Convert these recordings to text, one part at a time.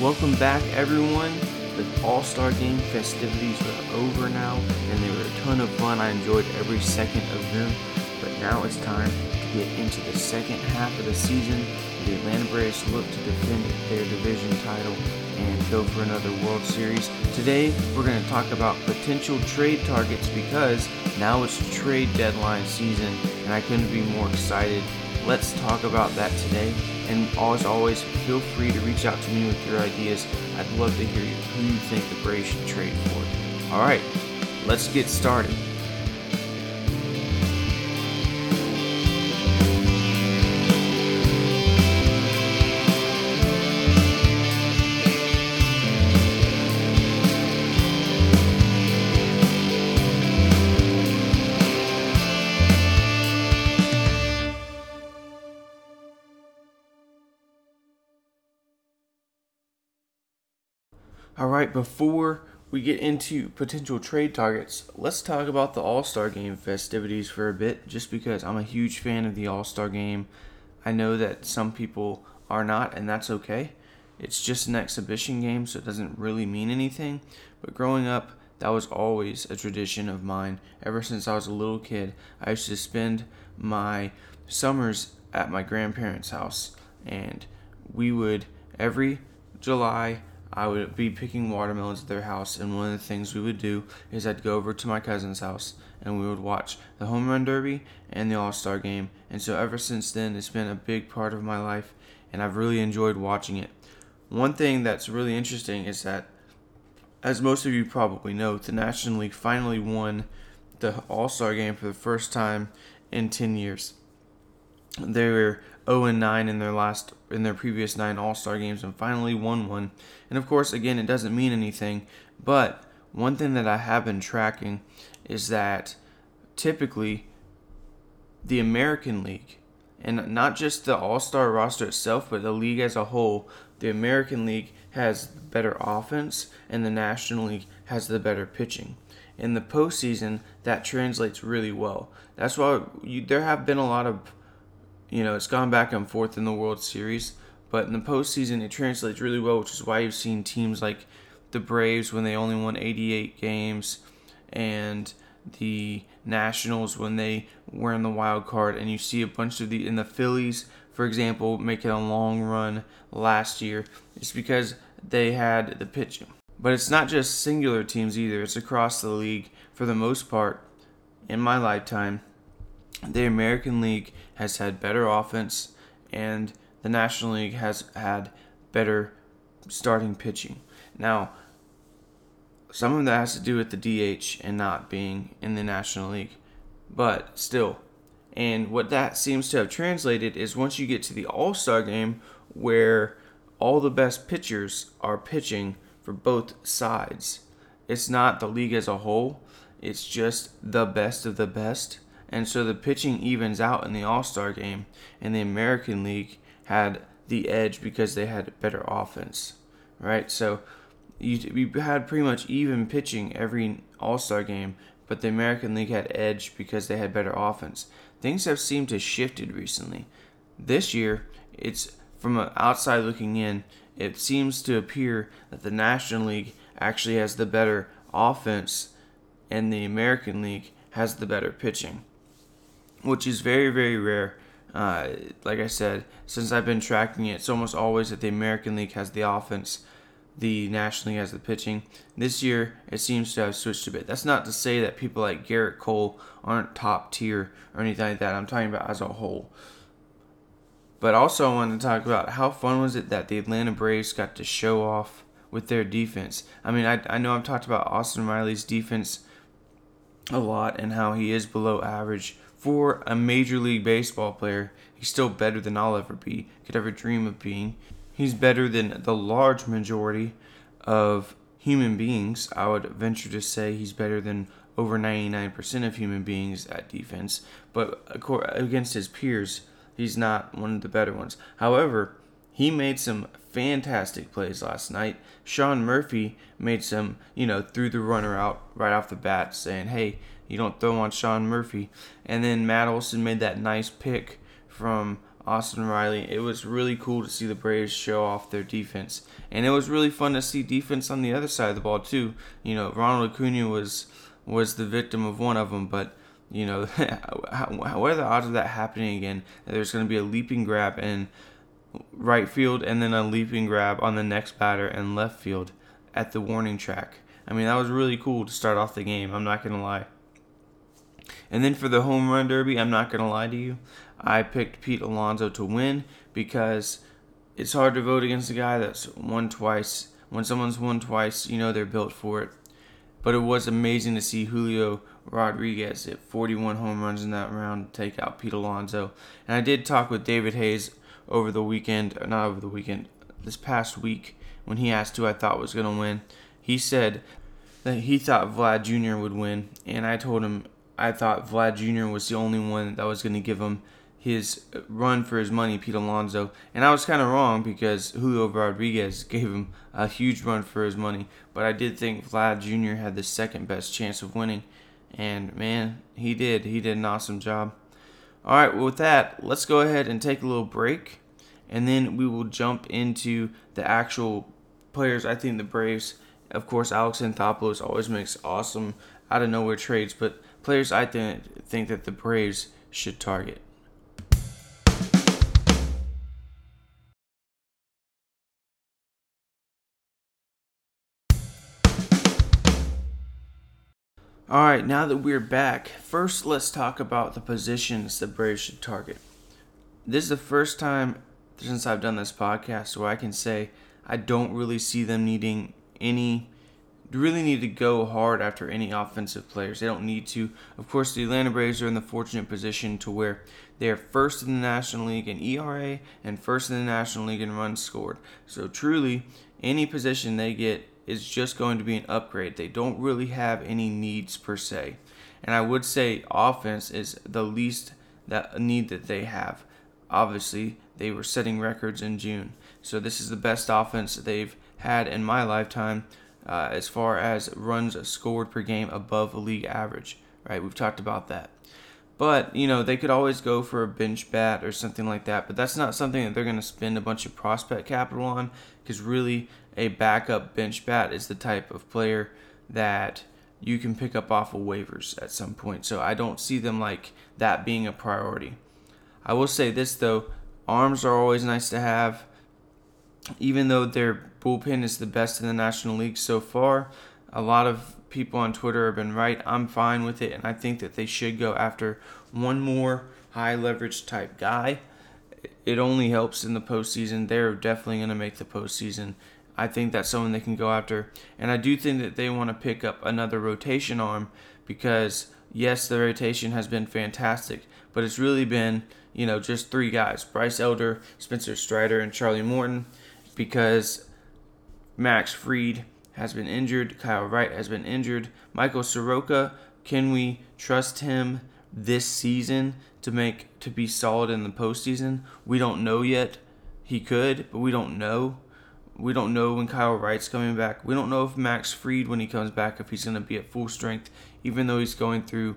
Welcome back, everyone. The All Star Game festivities are over now, and they were a ton of fun. I enjoyed every second of them. But now it's time to get into the second half of the season. The Atlanta Braves look to defend their division title and go for another World Series. Today, we're going to talk about potential trade targets because now it's trade deadline season, and I couldn't be more excited. Let's talk about that today. And as always, feel free to reach out to me with your ideas. I'd love to hear who you think the Braves should trade for. All right, let's get started. Right, before we get into potential trade targets, let's talk about the All Star Game festivities for a bit, just because I'm a huge fan of the All Star Game. I know that some people are not, and that's okay. It's just an exhibition game, so it doesn't really mean anything. But growing up, that was always a tradition of mine. Ever since I was a little kid, I used to spend my summers at my grandparents' house, and we would every July I would be picking watermelons at their house, and one of the things we would do is I'd go over to my cousin's house and we would watch the home run derby and the All Star game. And so ever since then, it's been a big part of my life, and I've really enjoyed watching it. One thing that's really interesting is that, as most of you probably know, the National League finally won the All Star game for the first time in 10 years. They were 0 and 9 in their last in their previous nine All-Star games and finally won one. And of course, again, it doesn't mean anything, but one thing that I have been tracking is that typically the American League and not just the All-Star roster itself, but the league as a whole, the American League has better offense and the National League has the better pitching. In the postseason, that translates really well. That's why you, there have been a lot of you know, it's gone back and forth in the World Series, but in the postseason, it translates really well, which is why you've seen teams like the Braves when they only won 88 games, and the Nationals when they were in the wild card, and you see a bunch of the in the Phillies, for example, making a long run last year. It's because they had the pitching. But it's not just singular teams either. It's across the league for the most part. In my lifetime, the American League has had better offense, and the National League has had better starting pitching. Now, some of that has to do with the DH and not being in the National League, but still. And what that seems to have translated is once you get to the All Star game, where all the best pitchers are pitching for both sides. It's not the league as a whole, it's just the best of the best and so the pitching evens out in the All Star game, and the American League had the edge because they had better offense, right? So you, you had pretty much even pitching every All Star game, but the American League had edge because they had better offense. Things have seemed to shifted recently. This year, it's from outside looking in, it seems to appear that the National League actually has the better offense and the American League has the better pitching which is very, very rare Uh, like I said, since I've been tracking it, it's almost always that the American League has the offense, the National League has the pitching. This year, it seems to have switched a bit. That's not to say that people like Gerrit Cole aren't top tier or anything like that. I'm talking about as a whole. But also, I wanted to talk about how fun was it that the Atlanta Braves got to show off with their defense. I mean, I, I know I've talked about Austin Riley's defense a lot and how he is below average for a Major League Baseball player. He's still better than I'll ever be, could ever dream of being. He's better than the large majority of human beings. I would venture to say he's better than over 99% of human beings at defense. But against his peers, he's not one of the better ones. However, he made some fantastic plays last night. Sean Murphy made some, you know, threw the runner out right off the bat, saying, hey, you don't throw on Sean Murphy. And then Matt Olson made that nice pick from Austin Riley. It was really cool to see the Braves show off their defense. And it was really fun to see defense on the other side of the ball, too. You know, Ronald Acuna was was the victim of one of them, but you know, what are the odds of that happening again? There's going to be a leaping grab in right field and then a leaping grab on the next batter and left field at the warning track. I mean, that was really cool to start off the game. I'm not going to lie. And then for the home run derby, I'm not going to lie to you. I picked Pete Alonso to win because it's hard to vote against a guy that's won twice. When someone's won twice, you know they're built for it. But it was amazing to see Julio Rodriguez hit 41 home runs in that round take out Pete Alonso. And I did talk with David Hayes over the weekend, uh, not over the weekend, this past week when he asked who I thought was going to win. He said that he thought Vlad Jr. would win, and I told him I thought Vlad Jr. was the only one that was going to give him his run for his money, Pete Alonso. And I was kind of wrong because Julio Rodriguez gave him a huge run for his money. But I did think Vlad Jr. had the second best chance of winning. And man, he did. He did an awesome job. All right, well, with that, let's go ahead and take a little break, and then we will jump into the actual players. I think the Braves, of course, Alex Anthopoulos always makes awesome out of nowhere trades, but players I think think that the Braves should target. All right, now that we're back, first let's talk about the positions the Braves should target. This is the first time since I've done this podcast where I can say I don't really see them needing any really need to go hard after any offensive players. They don't need to. Of course, the Atlanta Braves are in the fortunate position to where they are first in the National League in ERA and first in the National League in runs scored. So truly, any position they get is just going to be an upgrade. They don't really have any needs per se. And I would say offense is the least that need that they have. Obviously, they were setting records in June. So this is the best offense they've had in my lifetime uh, as far as runs scored per game above league average, right? We've talked about that. But, you know, they could always go for a bench bat or something like that, but that's not something that they're going to spend a bunch of prospect capital on because really a backup bench bat is the type of player that you can pick up off of waivers at some point. So I don't see them like that being a priority. I will say this though, arms are always nice to have. Even though their bullpen is the best in the National League so far, a lot of people on Twitter have been right. I'm fine with it, and I think that they should go after one more high leverage type guy. It only helps in the postseason. They're definitely going to make the postseason. I think that's someone they can go after. And I do think that they want to pick up another rotation arm because, yes, the rotation has been fantastic, but it's really been, you know, just three guys Bryce Elder, Spencer Strider, and Charlie Morton because Max Fried has been injured, Kyle Wright has been injured, Michael Soroka, can we trust him this season to make to be solid in the postseason? We don't know yet. He could, but we don't know. We don't know when Kyle Wright's coming back. We don't know if Max Fried, when he comes back, if he's going to be at full strength, even though he's going through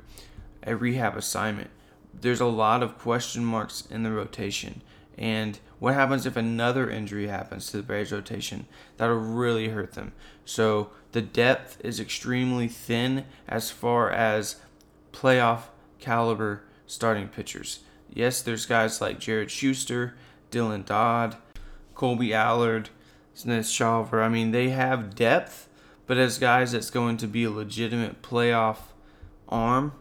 a rehab assignment. There's a lot of question marks in the rotation. And what happens if another injury happens to the Braves rotation? That'll really hurt them. So the depth is extremely thin as far as playoff caliber starting pitchers. Yes, there's guys like Jared Schuster, Dylan Dodd, Kolby Allard, Smith Shawver. I mean, they have depth, but as guys that's going to be a legitimate playoff arm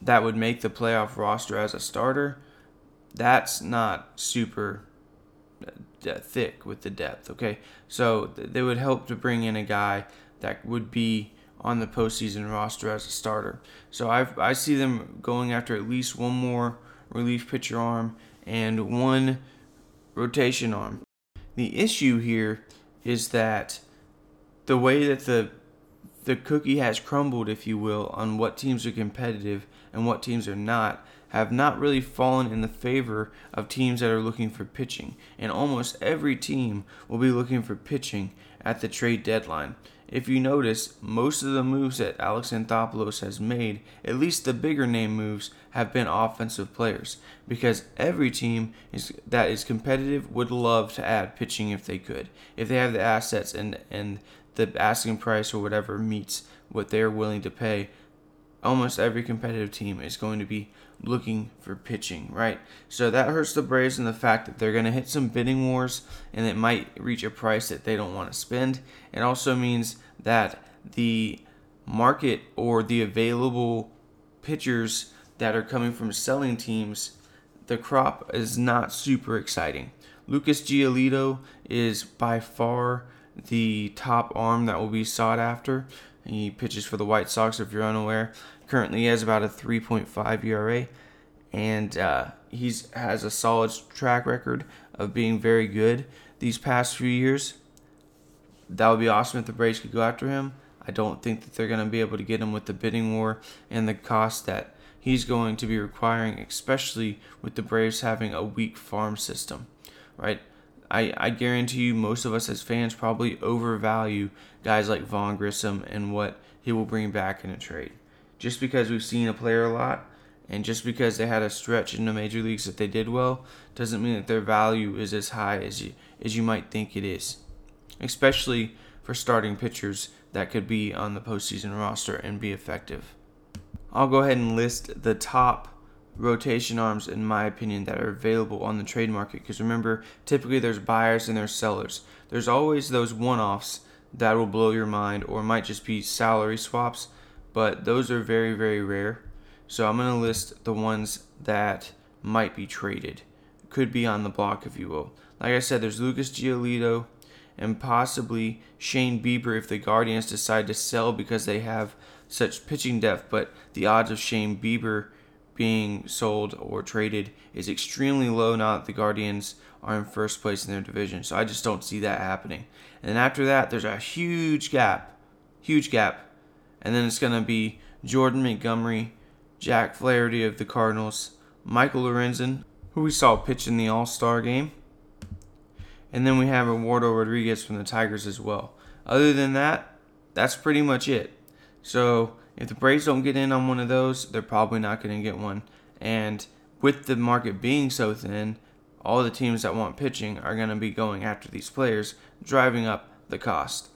that would make the playoff roster as a starter, that's not super uh, thick with the depth. Okay, so they would help to bring in a guy that would be on the postseason roster as a starter. So I I see them going after at least one more relief pitcher arm and one rotation arm. The issue here is that the way that the the cookie has crumbled, if you will, on what teams are competitive and what teams are not, have not really fallen in the favor of teams that are looking for pitching. And almost every team will be looking for pitching at the trade deadline. If you notice, most of the moves that Alex Anthopoulos has made, at least the bigger name moves, have been offensive players because every team is, that is competitive would love to add pitching if they could. If they have the assets and and the asking price or whatever meets what they're willing to pay, almost every competitive team is going to be looking for pitching, right? So that hurts the Braves in the fact that they're going to hit some bidding wars and it might reach a price that they don't want to spend. It also means that the market or the available pitchers that are coming from selling teams, the crop is not super exciting. Lucas Giolito is by far the top arm that will be sought after. He pitches for the White Sox, if you're unaware. Currently, has about a 3.5 ERA, and uh, he's has a solid track record of being very good these past few years. That would be awesome if the Braves could go after him. I don't think that they're going to be able to get him with the bidding war and the cost that he's going to be requiring, especially with the Braves having a weak farm system, right? I, I guarantee you, most of us as fans probably overvalue guys like Vaughn Grissom and what he will bring back in a trade. Just because we've seen a player a lot, and just because they had a stretch in the major leagues that they did well, doesn't mean that their value is as high as you as you might think it is. Especially for starting pitchers that could be on the postseason roster and be effective. I'll go ahead and list the top rotation arms, in my opinion, that are available on the trade market. Because remember, typically there's buyers and there's sellers. There's always those one offs that will blow your mind, or might just be salary swaps, but those are very, very rare. So I'm going to list the ones that might be traded, could be on the block, if you will. Like I said, there's Lucas Giolito and possibly Shane Bieber if the Guardians decide to sell because they have such pitching depth, but the odds of Shane Bieber being sold or traded is extremely low now that the Guardians are in first place in their division. So I just don't see that happening. And then after that, there's a huge gap. Huge gap. And then it's going to be Jordan Montgomery, Jack Flaherty of the Cardinals, Michael Lorenzen, who we saw pitch in the All Star game. And then we have Eduardo Rodriguez from the Tigers as well. Other than that, that's pretty much it. So if the Braves don't get in on one of those, they're probably not going to get one. And with the market being so thin, all the teams that want pitching are going to be going after these players, driving up the cost.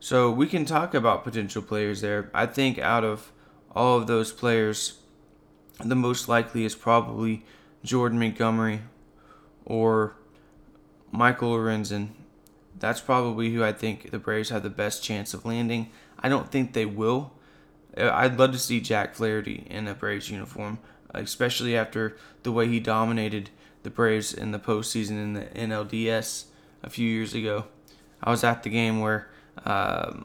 So we can talk about potential players there. I think out of all of those players, the most likely is probably Jordan Montgomery or Michael Lorenzen. That's probably who I think the Braves have the best chance of landing. I don't think they will uh, I'd love to see Jack Flaherty in a Braves uniform, especially after the way he dominated the Braves in the postseason in the NLDS a few years ago. I was at the game where um,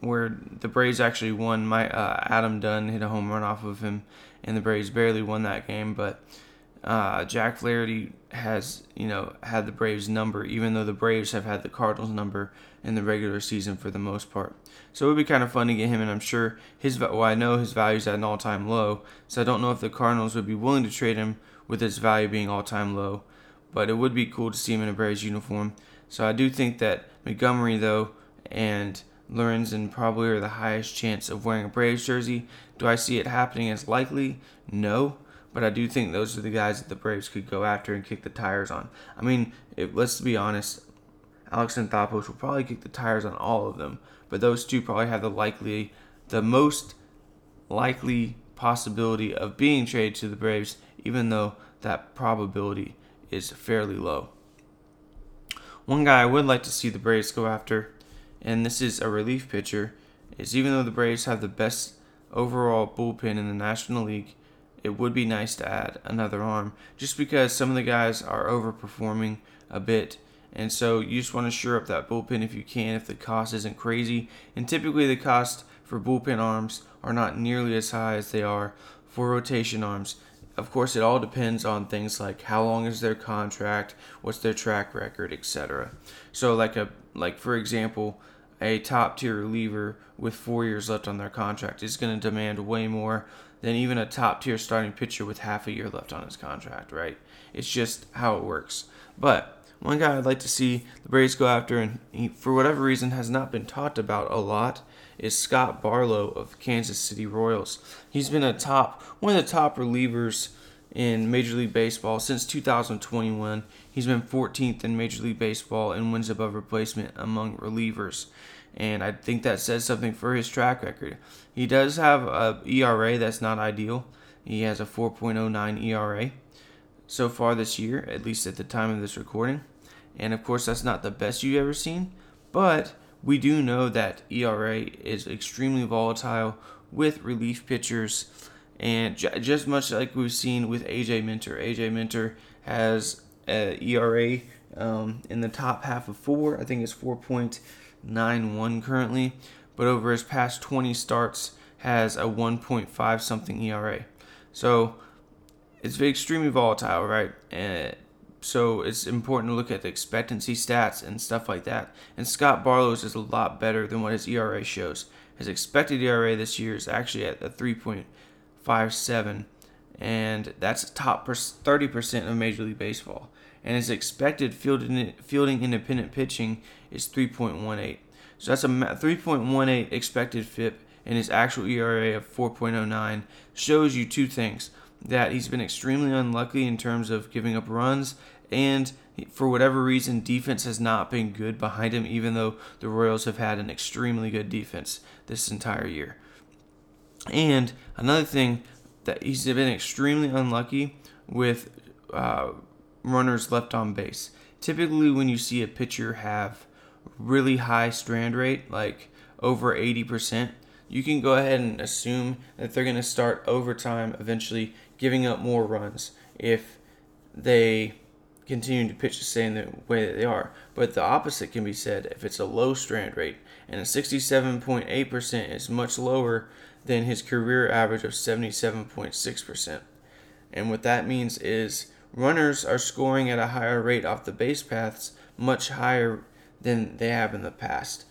where the Braves actually won. My uh, Adam Dunn hit a home run off of him, and the Braves barely won that game. But uh, Jack Flaherty has you know had the Braves number, even though the Braves have had the Cardinals number in the regular season for the most part. So it would be kind of fun to get him, and I'm sure his well I know his value is at an all-time low, so I don't know if the Cardinals would be willing to trade him with his value being all-time low, but it would be cool to see him in a Braves uniform. So I do think that Montgomery though and Lorenzen probably are the highest chance of wearing a Braves jersey. Do I see it happening as likely? No. But I do think those are the guys that the Braves could go after and kick the tires on. I mean, let's be honest, Alex and Anthopoulos will probably kick the tires on all of them, but those two probably have the likely, the most likely possibility of being traded to the Braves, even though that probability is fairly low. One guy I would like to see the Braves go after, and this is a relief pitcher, is even though the Braves have the best overall bullpen in the National League, it would be nice to add another arm just because some of the guys are overperforming a bit. And so you just want to shore up that bullpen if you can, if the cost isn't crazy. And typically the cost for bullpen arms are not nearly as high as they are for rotation arms of course, it all depends on things like how long is their contract, what's their track record, etc. So, like a like for example, a top tier reliever with four years left on their contract is going to demand way more than even a top tier starting pitcher with half a year left on his contract. Right? It's just how it works. But one guy I'd like to see the Braves go after, and he, for whatever reason has not been talked about a lot, is Scott Barlow of Kansas City Royals. He's been a top one of the top relievers in Major League Baseball since 2021. He's been 14th in Major League Baseball in wins above replacement among relievers. And I think that says something for his track record. He does have a ERA that's not ideal. He has a 4.09 ERA so far this year, at least at the time of this recording. And of course, that's not the best you've ever seen, but we do know that ERA is extremely volatile with relief pitchers, and j- just much like we've seen with AJ Minter. AJ Minter has a ERA um, in the top half of four. I think it's 4.91 currently, but over his past 20 starts has a 1.5 something ERA. So it's extremely volatile, right? And so it's important to look at the expectancy stats and stuff like that. And Scott Barlow's is a lot better than what his ERA shows. His expected ERA this year is actually at a 3.57, and that's top 30% of Major League Baseball. And his expected fielding, fielding independent pitching is 3.18. So that's a 3.18 expected FIP, and his actual ERA of 4.09 shows you two things that he's been extremely unlucky in terms of giving up runs and for whatever reason, defense has not been good behind him, even though the Royals have had an extremely good defense this entire year. And another thing that he's been extremely unlucky with uh, runners left on base. Typically, when you see a pitcher have really high strand rate, like over 80%, you can go ahead and assume that they're going to start overtime, eventually giving up more runs if they continue to pitch the same way that they are. But the opposite can be said if it's a low strand rate, and a 67.8% is much lower than his career average of 77.6%. And what that means is runners are scoring at a higher rate off the base paths, much higher than they have in the past.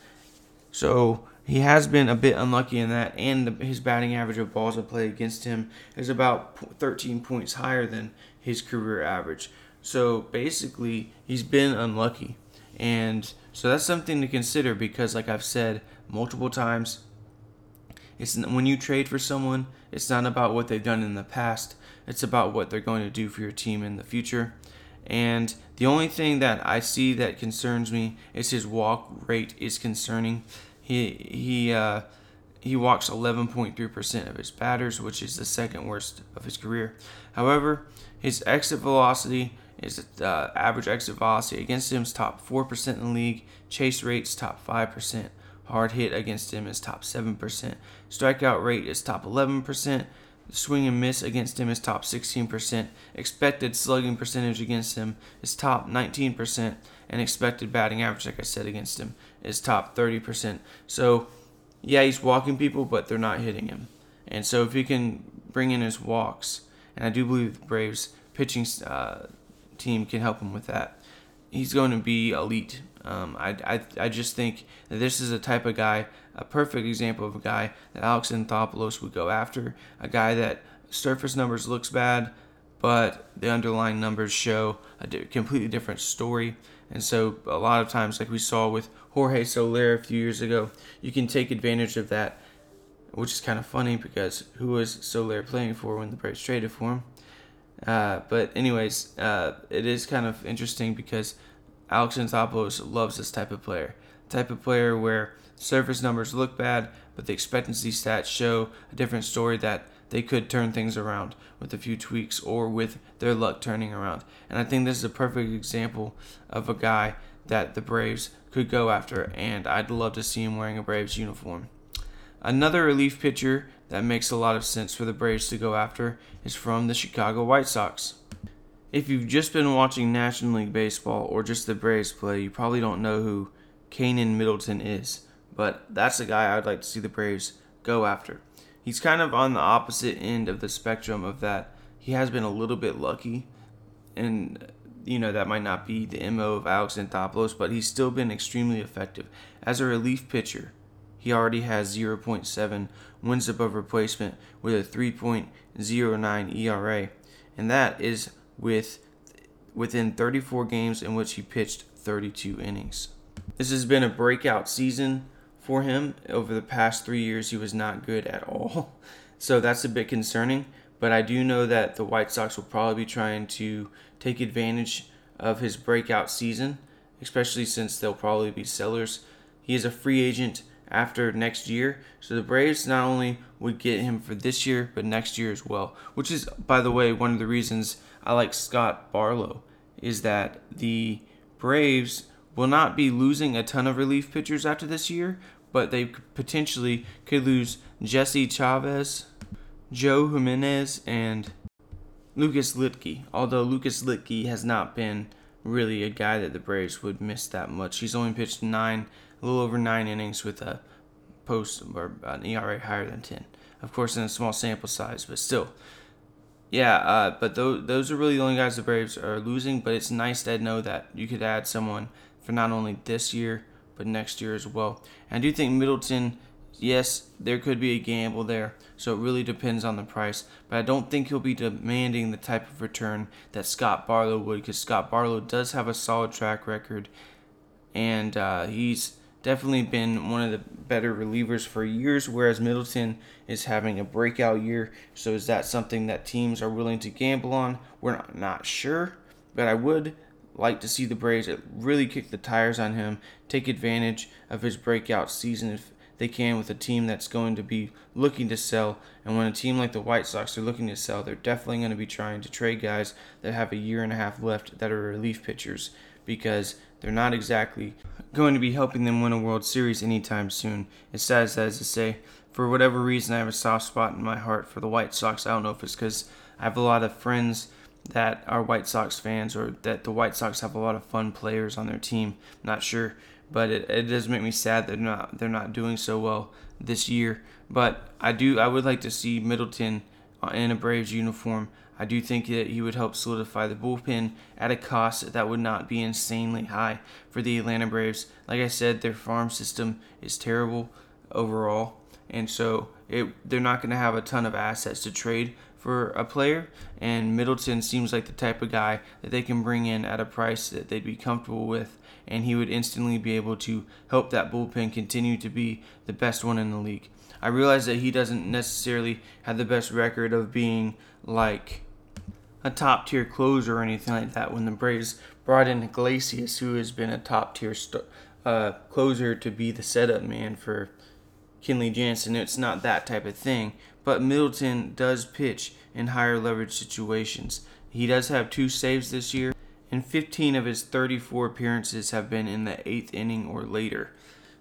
So he has been a bit unlucky in that, and the, his batting average of balls in play against him is about 13 points higher than his career average. So basically, he's been unlucky. And so that's something to consider because, like I've said multiple times, it's when you trade for someone, it's not about what they've done in the past. It's about what they're going to do for your team in the future. And the only thing that I see that concerns me is his walk rate is concerning. He he uh, he walks 11.3% of his batters, which is the second worst of his career. However, his exit velocity is uh, average exit velocity against him is top 4% in the league. Chase rates top 5%. Hard hit against him is top 7%. Strikeout rate is top 11%. Swing and miss against him is top 16%. Expected slugging percentage against him is top 19%. And expected batting average, like I said, against him is top 30%. So, yeah, he's walking people, but they're not hitting him. And so, if he can bring in his walks, and I do believe the Braves pitching uh, team can help him with that. He's going to be elite. Um, I, I, I just think that this is a type of guy, a perfect example of a guy that Alex Anthopoulos would go after. A guy that surface numbers looks bad, but the underlying numbers show a completely different story. And so, a lot of times, like we saw with Jorge Soler a few years ago, you can take advantage of that, which is kind of funny because who was Soler playing for when the Braves traded for him? Uh, but anyways, uh, it is kind of interesting because Alex Anthopoulos loves this type of player. Type of player where surface numbers look bad, but the expectancy stats show a different story that they could turn things around with a few tweaks or with their luck turning around. And I think this is a perfect example of a guy that the Braves could go after, and I'd love to see him wearing a Braves uniform. Another relief pitcher that makes a lot of sense for the Braves to go after is from the Chicago White Sox. If you've just been watching National League Baseball or just the Braves play, you probably don't know who Keynan Middleton is, but that's a guy I'd like to see the Braves go after. He's kind of on the opposite end of the spectrum of that. He has been a little bit lucky, and you know that might not be the MO of Alex Anthopoulos, but he's still been extremely effective as a relief pitcher. He already has 0.7 wins above replacement with a 3.09 ERA, and that is with within 34 games in which he pitched 32 innings. This has been a breakout season for him. Over the past three years, he was not good at all. So that's a bit concerning. But I do know that the White Sox will probably be trying to take advantage of his breakout season, especially since they'll probably be sellers. He is a free agent after next year. So the Braves not only would get him for this year, but next year as well. Which is, by the way, one of the reasons I like Scott Barlow is that the Braves will not be losing a ton of relief pitchers after this year, but they potentially could lose Jesse Chavez, Joe Jimenez, and Lucas Luetge. Although Lucas Luetge has not been really a guy that the Braves would miss that much. He's only pitched nine, a little over nine innings with a post or an ERA higher than 10. Of course, in a small sample size, but still. Yeah, uh, but those, those are really the only guys the Braves are losing. But it's nice to know that you could add someone for not only this year, but next year as well. And I do think Middleton, yes, there could be a gamble there. So it really depends on the price. But I don't think he'll be demanding the type of return that Scott Barlow would, because Scott Barlow does have a solid track record. And uh, he's definitely been one of the better relievers for years, whereas Middleton is having a breakout year. So is that something that teams are willing to gamble on? We're not, sure, but I would like to see the Braves really kick the tires on him, take advantage of his breakout season if they can with a team that's going to be looking to sell. And when a team like the White Sox are looking to sell, they're definitely going to be trying to trade guys that have a year and a half left that are relief pitchers because they're not exactly going to be helping them win a World Series anytime soon. As sad as that is to say, for whatever reason, I have a soft spot in my heart for the White Sox. I don't know if it's because I have a lot of friends that are White Sox fans or that the White Sox have a lot of fun players on their team. not sure, but it, it does make me sad that they're not they're not doing so well this year. But I do I would like to see Middleton in a Braves uniform. I do think that he would help solidify the bullpen at a cost that would not be insanely high for the Atlanta Braves. Like I said, their farm system is terrible overall, and so it, they're not going to have a ton of assets to trade for a player, and Middleton seems like the type of guy that they can bring in at a price that they'd be comfortable with, and he would instantly be able to help that bullpen continue to be the best one in the league. I realize that he doesn't necessarily have the best record of being like a top tier closer or anything like that. When the Braves brought in Iglesias, who has been a top tier st- uh, closer to be the setup man for Kenley Jansen, it's not that type of thing but Middleton does pitch in higher leverage situations. He does have two saves this year, and 15 of his 34 appearances have been in the eighth inning or later.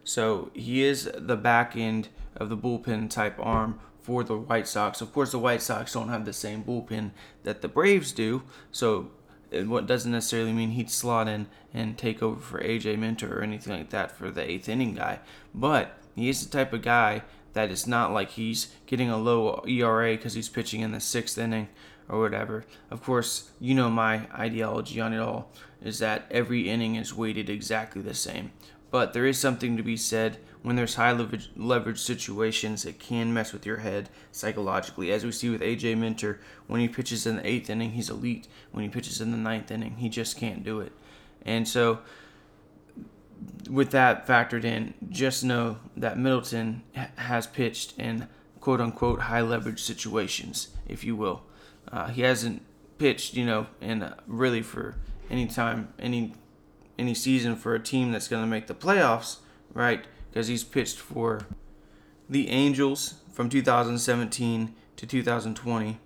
So he is the back end of the bullpen type arm for the White Sox. Of course, the White Sox don't have the same bullpen that the Braves do, so what doesn't necessarily mean he'd slot in and take over for AJ Minter or anything like that for the eighth inning guy. But he is the type of guy that it's not like he's getting a low ERA because he's pitching in the sixth inning or whatever. Of course, you know my ideology on it all is that every inning is weighted exactly the same. But there is something to be said when there's high leverage, leverage situations, it can mess with your head psychologically. As we see with AJ Minter, when he pitches in the eighth inning, he's elite. When he pitches in the ninth inning, he just can't do it. And so with that factored in, just know that Middleton has pitched in quote unquote high leverage situations, if you will. Uh, he hasn't pitched, you know, in really for any time, any any season for a team that's going to make the playoffs, right? Because he's pitched for the Angels from 2017 to 2020,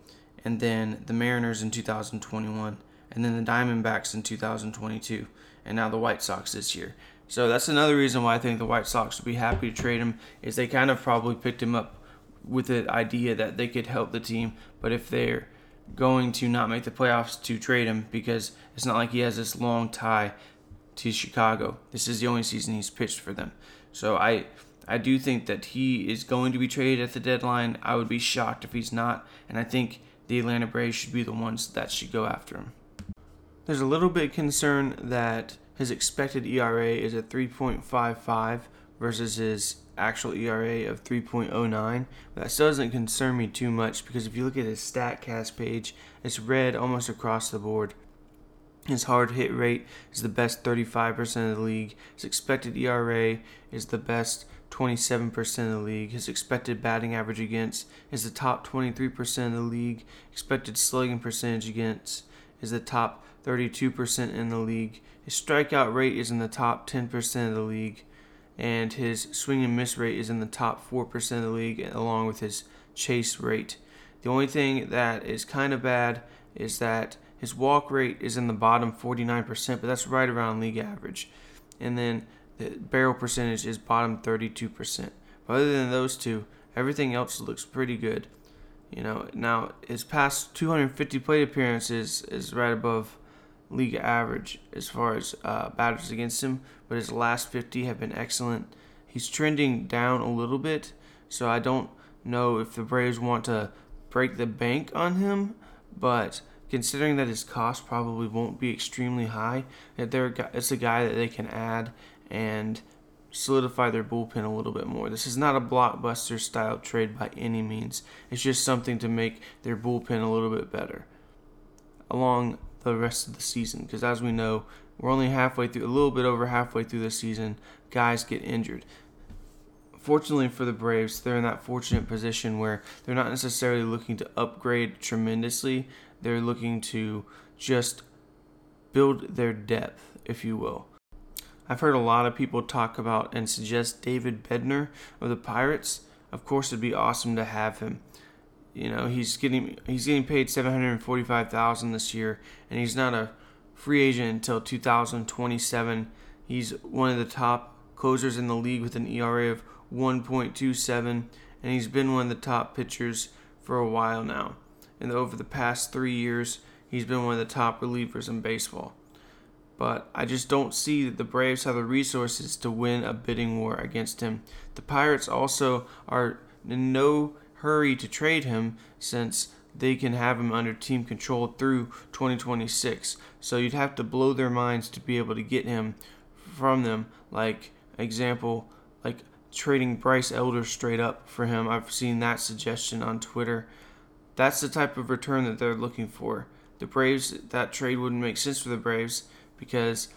and then the Mariners in 2021, and then the Diamondbacks in 2022, and now the White Sox this year. So that's another reason why I think the White Sox would be happy to trade him is they kind of probably picked him up with the idea that they could help the team, but if they're going to not make the playoffs to trade him because it's not like he has this long tie to Chicago. This is the only season he's pitched for them. So I I do think that he is going to be traded at the deadline. I would be shocked if he's not, and I think the Atlanta Braves should be the ones that should go after him. There's a little bit of concern that his expected ERA is at 3.55 versus his actual ERA of 3.09. But that still doesn't concern me too much because if you look at his StatCast page, it's red almost across the board. His hard hit rate is the best 35% of the league. His expected ERA is the best 27% of the league. His expected batting average against is the top 23% of the league. Expected slugging percentage against is the top 32% in the league. His strikeout rate is in the top 10% of the league, and his swing and miss rate is in the top 4% of the league, along with his chase rate. The only thing that is kind of bad is that his walk rate is in the bottom 49%, but that's right around league average. And then the barrel percentage is bottom 32%. But other than those two, everything else looks pretty good. You know, now his past 250 plate appearances is right above league average as far as uh, batters against him, but his last 50 have been excellent. He's trending down a little bit, so I don't know if the Braves want to break the bank on him, but considering that his cost probably won't be extremely high, that they're it's a guy that they can add and solidify their bullpen a little bit more. This is not a blockbuster style trade by any means. It's just something to make their bullpen a little bit better along the rest of the season because as we know, we're only halfway through a little bit over halfway through the season. Guys get injured. Fortunately for the Braves, they're in that fortunate position where they're not necessarily looking to upgrade tremendously. They're looking to just build their depth, if you will. I've heard a lot of people talk about and suggest David Bednar of the Pirates. Of course, it'd be awesome to have him. You know, he's getting he's getting paid seven hundred forty five thousand this year, and he's not a free agent until two thousand twenty seven. He's one of the top closers in the league with an ERA of one point two seven, and he's been one of the top pitchers for a while now. And over the past three years, he's been one of the top relievers in baseball but I just don't see that the Braves have the resources to win a bidding war against him. The Pirates also are in no hurry to trade him since they can have him under team control through 2026. So you'd have to blow their minds to be able to get him from them. Like example, like trading Bryce Elder straight up for him. I've seen that suggestion on Twitter. That's the type of return that they're looking for. The Braves, that trade wouldn't make sense for the Braves because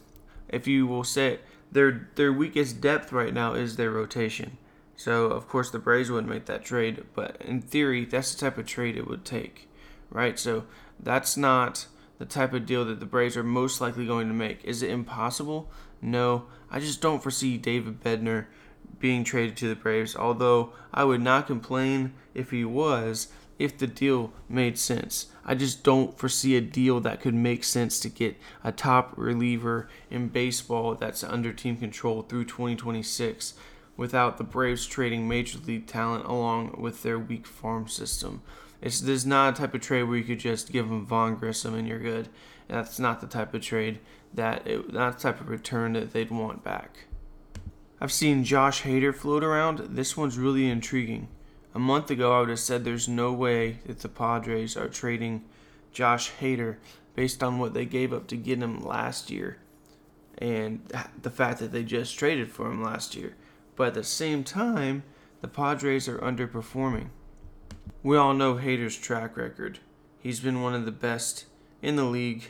if you will say their their weakest depth right now is their rotation. So of course the Braves wouldn't make that trade, but in theory that's the type of trade it would take, right? So that's not the type of deal that the Braves are most likely going to make. Is it impossible? No, I just don't foresee David Bednar being traded to the Braves. Although I would not complain if he was, if the deal made sense. I just don't foresee a deal that could make sense to get a top reliever in baseball that's under team control through 2026 without the Braves trading major league talent along with their weak farm system. It's this is not a type of trade where you could just give them Vaughn Grissom and you're good. That's not the type of trade that it, not the type of return that they'd want back. I've seen Josh Hader float around. This one's really intriguing. A month ago, I would have said there's no way that the Padres are trading Josh Hader based on what they gave up to get him last year and the fact that they just traded for him last year. But at the same time, the Padres are underperforming. We all know Hader's track record. He's been one of the best in the league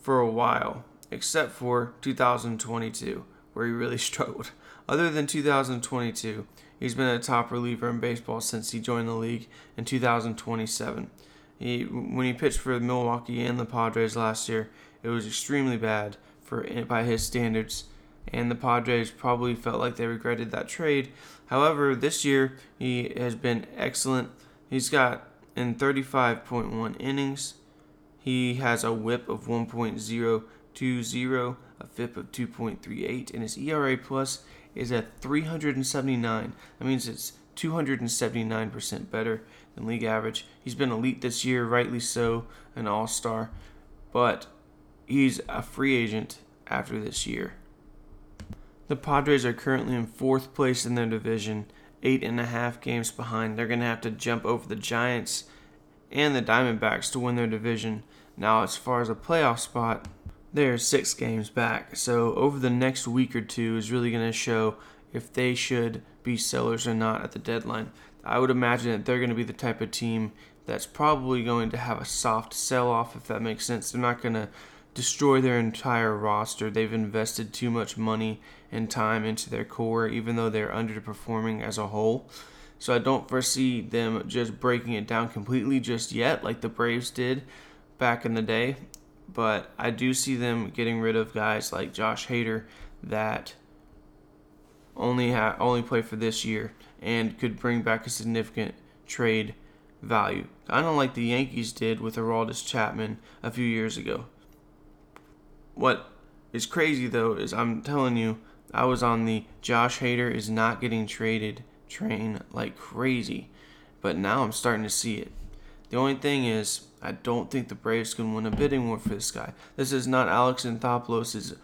for a while, except for 2022, where he really struggled. Other than 2022, He's been a top reliever in baseball since he joined the league in 2027. He, when he pitched for Milwaukee and the Padres last year, it was extremely bad for by his standards, and the Padres probably felt like they regretted that trade. However, this year he has been excellent. He's got in 35.1 innings, he has a whip of 1.020, a FIP of 2.38, and his ERA plus is at 379. That means it's 279% better than league average. He's been elite this year, rightly so, an all star, but he's a free agent after this year. The Padres are currently in fourth place in their division, eight and a half games behind. They're going to have to jump over the Giants and the Diamondbacks to win their division. Now, as far as a playoff spot, they're six games back. So, over the next week or two is really going to show if they should be sellers or not at the deadline. I would imagine that they're going to be the type of team that's probably going to have a soft sell off, if that makes sense. They're not going to destroy their entire roster. They've invested too much money and time into their core, even though they're underperforming as a whole. So I don't foresee them just breaking it down completely just yet, like the Braves did back in the day. But I do see them getting rid of guys like Josh Hader that only ha- only play for this year and could bring back a significant trade value. Kind of like the Yankees did with Aroldis Chapman a few years ago. What is crazy though is I'm telling you, I was on the Josh Hader is not getting traded train like crazy, but now I'm starting to see it. The only thing is, I don't think the Braves can win a bidding war for this guy. This is not Alex Anthopoulos'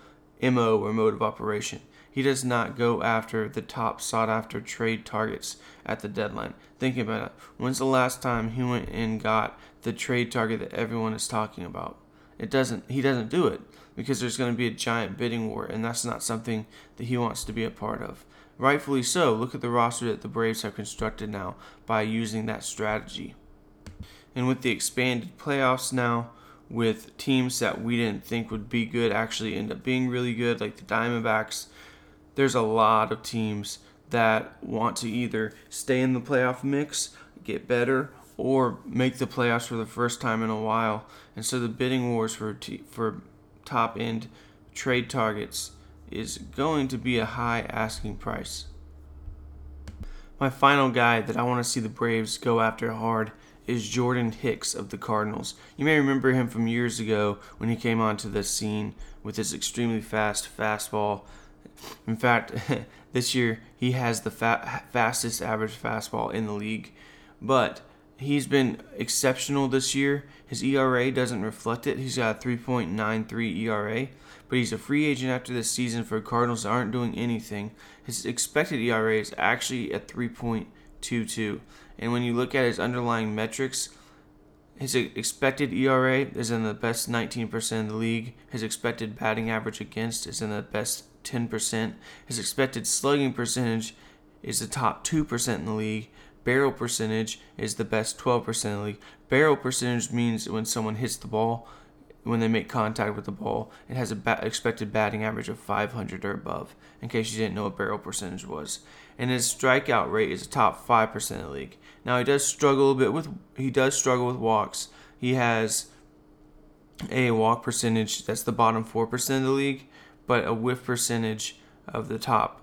MO or mode of operation. He does not go after the top sought after trade targets at the deadline. Thinking about it, when's the last time he went and got the trade target that everyone is talking about? It doesn't he doesn't do it because there's going to be a giant bidding war and that's not something that he wants to be a part of. Rightfully so. Look at the roster that the Braves have constructed now by using that strategy. And with the expanded playoffs now, with teams that we didn't think would be good actually end up being really good, like the Diamondbacks, there's a lot of teams that want to either stay in the playoff mix, get better, or make the playoffs for the first time in a while. And so the bidding wars for t- for top end trade targets is going to be a high asking price. My final guy that I want to see the Braves go after hard is Jordan Hicks of the Cardinals. You may remember him from years ago when he came onto the scene with his extremely fast fastball in fact, this year he has the fa- fastest average fastball in the league, but he's been exceptional this year. His ERA doesn't reflect it. He's got a 3.93 ERA, but he's a free agent after this season for Cardinals aren't doing anything. His expected ERA is actually at 3.22. And when you look at his underlying metrics, his expected ERA is in the best 19% of the league. His expected batting average against is in the best 10%. His expected slugging percentage is the top 2% in the league. Barrel percentage is the best 12% in the league. Barrel percentage means when someone hits the ball, when they make contact with the ball, it has an ba- expected batting average of 500 or above, in case you didn't know what barrel percentage was. And his strikeout rate is top 5% of the league. Now he does struggle a bit with he does struggle with walks. He has a walk percentage that's the bottom 4% of the league, but a whiff percentage of the top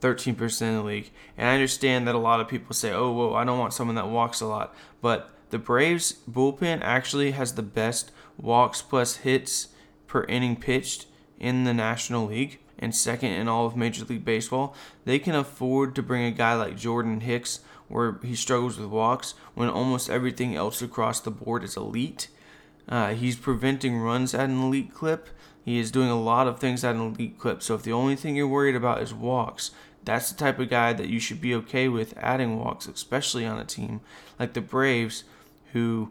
13% of the league. And I understand that a lot of people say, oh, well, I don't want someone that walks a lot. But the Braves bullpen actually has the best walks plus hits per inning pitched in the National League and second in all of Major League Baseball. They can afford to bring a guy like Jordan Hicks where he struggles with walks when almost everything else across the board is elite. Uh, he's preventing runs at an elite clip. He is doing a lot of things at an elite clip. So if the only thing you're worried about is walks, that's the type of guy that you should be okay with adding walks, especially on a team like the Braves, who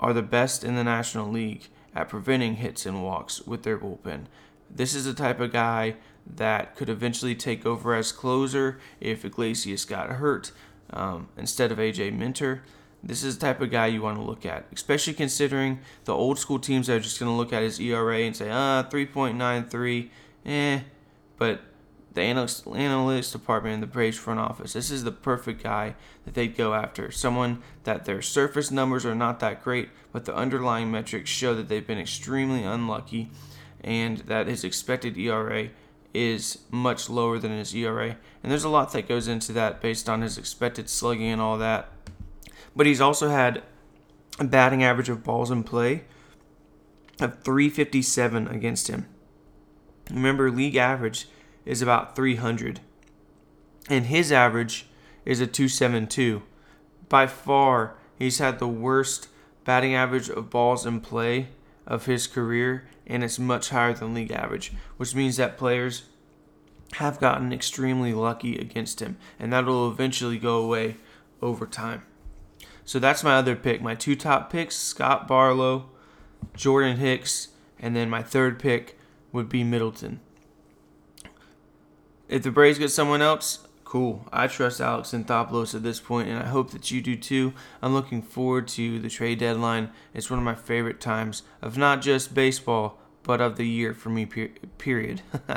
are the best in the National League at preventing hits and walks with their bullpen. This is the type of guy that could eventually take over as closer if Iglesias got hurt um, instead of AJ Minter this is the type of guy you want to look at, especially considering the old school teams are just going to look at his ERA and say, ah, 3.93, eh. But the analytics, analytics department in the Braves front office, this is the perfect guy that they'd go after. Someone that their surface numbers are not that great, but the underlying metrics show that they've been extremely unlucky and that his expected ERA is much lower than his ERA. And there's a lot that goes into that based on his expected slugging and all that. but he's also had a batting average of balls in play of 357 against him. Remember, league average is about 300, and his average is a 272. By far, he's had the worst batting average of balls in play of his career, and it's much higher than league average, which means that players have gotten extremely lucky against him, and that'll eventually go away over time. So that's my other pick. My two top picks Scott Barlow, Jordan Hicks, and then my third pick would be Middleton. If the Braves get someone else, cool. I trust Alex Anthopoulos at this point, and I hope that you do too. I'm looking forward to the trade deadline. It's one of my favorite times of not just baseball, but of the year for me, period.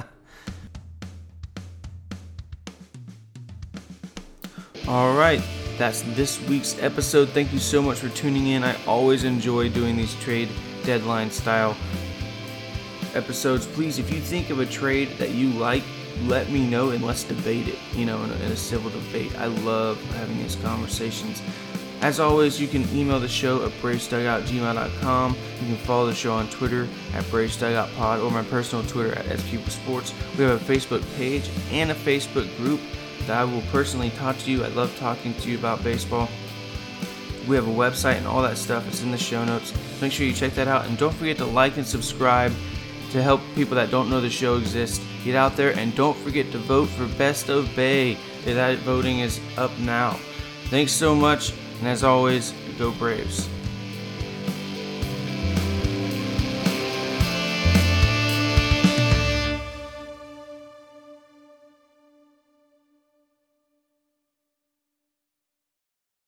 All right, that's this week's episode. Thank you so much for tuning in. I always enjoy doing these trade deadline style episodes. Please, if you think of a trade that you like, let me know and let's debate it, you know, in a, in a civil debate. I love having these conversations. As always, you can email the show at bravesdugout@gmail.com. You can follow the show on Twitter at bravesdugoutpod or my personal Twitter at sports. We have a Facebook page and a Facebook group that I will personally talk to you. I love talking to you about baseball. We have a website and all that stuff. It's in the show notes. Make sure you check that out. And don't forget to like and subscribe to help people that don't know the show exists. Get out there and don't forget to vote for Best of Bay. That voting is up now. Thanks so much. And as always, go Braves.